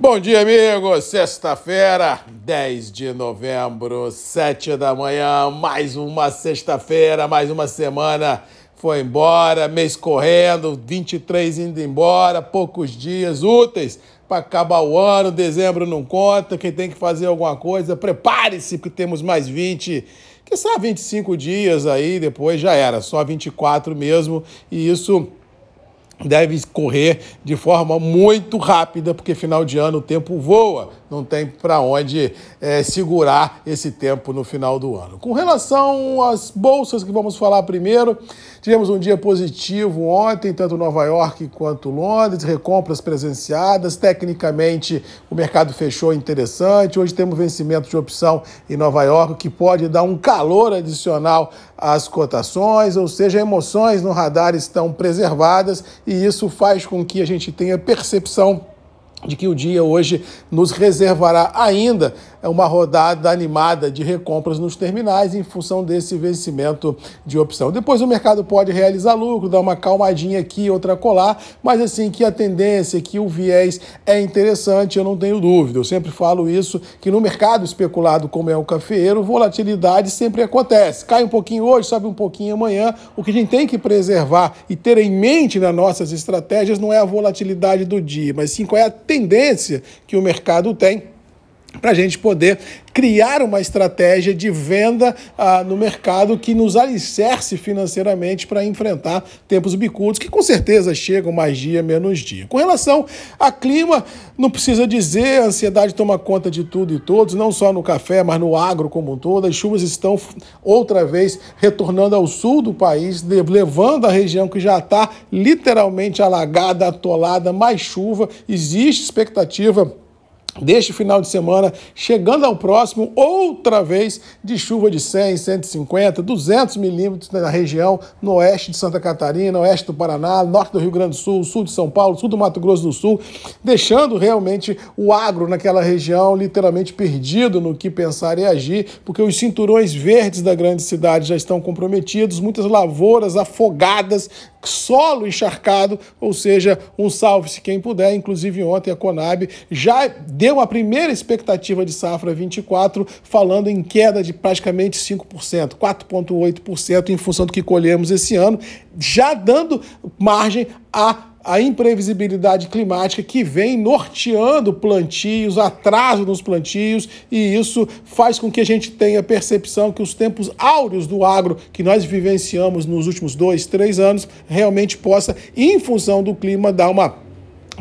Bom dia, amigos. Sexta-feira, 10 de novembro, 7 da manhã. Mais uma sexta-feira, mais uma semana foi embora. Mês correndo, 23 indo embora, poucos dias úteis para acabar o ano. Dezembro não conta. Quem tem que fazer alguma coisa, prepare-se, porque temos mais 20 que só 25 dias aí, depois já era, só 24 mesmo, e isso deve correr de forma muito rápida, porque final de ano o tempo voa, não tem para onde é, segurar esse tempo no final do ano. Com relação às bolsas que vamos falar primeiro, tivemos um dia positivo ontem, tanto Nova York quanto Londres, recompras presenciadas, tecnicamente o mercado fechou interessante, hoje temos vencimento de opção em Nova York, que pode dar um calor adicional às cotações, ou seja, emoções no radar estão preservadas e isso faz com que a gente tenha percepção de que o dia hoje nos reservará ainda uma rodada animada de recompras nos terminais em função desse vencimento de opção. Depois o mercado pode realizar lucro, dar uma calmadinha aqui, outra colar, mas assim que a tendência, que o viés é interessante, eu não tenho dúvida. Eu sempre falo isso, que no mercado especulado como é o cafeeiro, volatilidade sempre acontece. Cai um pouquinho hoje, sobe um pouquinho amanhã. O que a gente tem que preservar e ter em mente nas nossas estratégias não é a volatilidade do dia, mas sim qual é a tendência que o mercado tem para a gente poder criar uma estratégia de venda ah, no mercado que nos alicerce financeiramente para enfrentar tempos bicudos, que com certeza chegam mais dia, menos dia. Com relação a clima, não precisa dizer, a ansiedade toma conta de tudo e todos, não só no café, mas no agro como um todo. As chuvas estão outra vez retornando ao sul do país, levando a região que já está literalmente alagada, atolada, mais chuva. Existe expectativa deste final de semana, chegando ao próximo, outra vez de chuva de 100, 150, 200 milímetros na região, no oeste de Santa Catarina, oeste do Paraná, norte do Rio Grande do Sul, sul de São Paulo, sul do Mato Grosso do Sul, deixando realmente o agro naquela região literalmente perdido no que pensar e agir, porque os cinturões verdes da grande cidade já estão comprometidos, muitas lavouras afogadas solo encharcado, ou seja, um salve-se quem puder. Inclusive, ontem a Conab já deu uma primeira expectativa de safra 24, falando em queda de praticamente 5%, 4,8% em função do que colhemos esse ano, já dando margem a a imprevisibilidade climática que vem norteando plantios, atraso nos plantios, e isso faz com que a gente tenha percepção que os tempos áureos do agro que nós vivenciamos nos últimos dois, três anos realmente possa, em função do clima, dar uma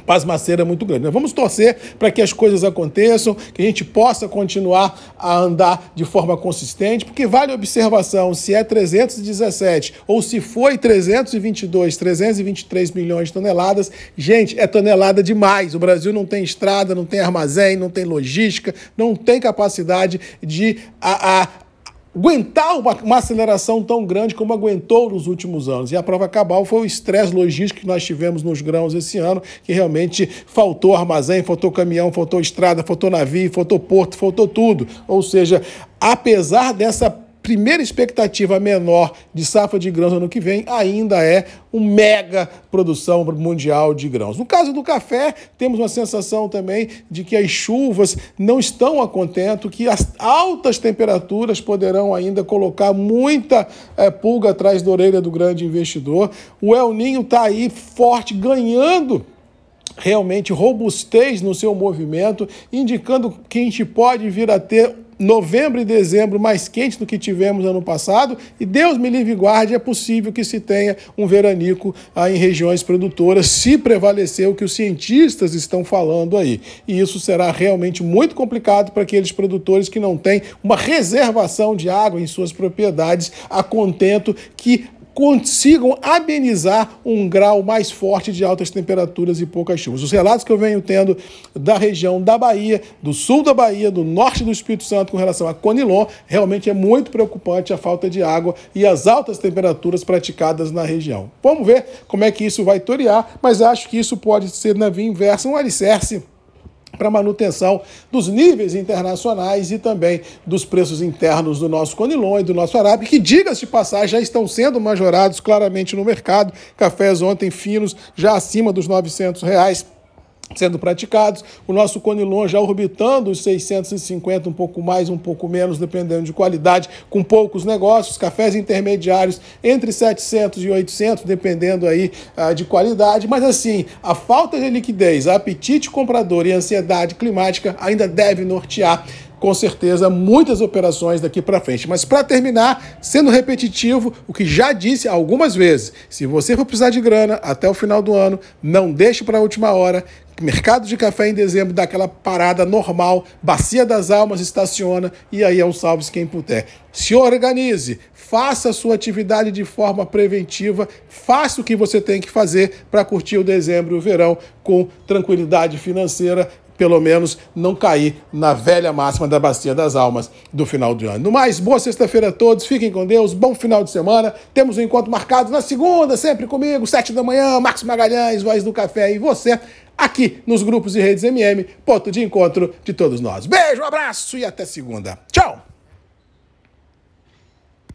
pasmaceira muito grande. Nós vamos torcer para que as coisas aconteçam, que a gente possa continuar a andar de forma consistente, porque vale a observação se é 317 ou se foi 322, 323 milhões de toneladas, gente, é tonelada demais. O Brasil não tem estrada, não tem armazém, não tem logística, não tem capacidade de a, a aguentar uma, uma, aceleração tão grande como aguentou nos últimos anos. E a prova cabal foi o estresse logístico que nós tivemos nos grãos esse ano, que realmente faltou armazém, faltou caminhão, faltou estrada, faltou navio, faltou porto, faltou tudo. Ou seja, apesar dessa primeira expectativa menor de safra de grãos ano que vem ainda é uma mega produção mundial de grãos. No caso do café, temos uma sensação também de que as chuvas não estão a contento, que as altas temperaturas poderão ainda colocar muita é, pulga atrás da orelha do grande investidor. O El Ninho está aí forte, ganhando realmente robustez no seu movimento, indicando que a gente pode vir a ter novembro e dezembro mais quentes do que tivemos ano passado, e Deus me livre e guarde, é possível que se tenha um veranico ah, em regiões produtoras, se prevalecer o que os cientistas estão falando aí. E isso será realmente muito complicado para aqueles produtores que não têm uma reservação de água em suas propriedades a contento que consigam amenizar um grau mais forte de altas temperaturas e poucas chuvas. Os relatos que eu venho tendo da região da Bahia, do sul da Bahia, do norte do Espírito Santo com relação a Conilon, realmente é muito preocupante a falta de água e as altas temperaturas praticadas na região. Vamos ver como é que isso vai torear, mas acho que isso pode ser na via inversa um alicerce para manutenção dos níveis internacionais e também dos preços internos do nosso Conilon e do nosso Arábica, que, diga-se de passagem, já estão sendo majorados claramente no mercado. Cafés ontem finos já acima dos 900 reais sendo praticados, o nosso Conilon já orbitando os 650, um pouco mais, um pouco menos, dependendo de qualidade, com poucos negócios, cafés intermediários entre 700 e 800, dependendo aí uh, de qualidade, mas assim, a falta de liquidez, apetite comprador e ansiedade climática ainda deve nortear com certeza muitas operações daqui para frente. Mas para terminar, sendo repetitivo, o que já disse algumas vezes, se você for precisar de grana até o final do ano, não deixe para a última hora. Mercado de café em dezembro dá aquela parada normal, bacia das almas estaciona e aí é um salve-se quem puder. Se organize, faça a sua atividade de forma preventiva, faça o que você tem que fazer para curtir o dezembro e o verão com tranquilidade financeira pelo menos não cair na velha máxima da Bacia das Almas do final do ano. No mais, boa sexta-feira a todos, fiquem com Deus, bom final de semana. Temos um encontro marcado na segunda, sempre comigo, sete da manhã, Marcos Magalhães, Voz do Café e você, aqui nos grupos e redes MM, ponto de encontro de todos nós. Beijo, um abraço e até segunda. Tchau!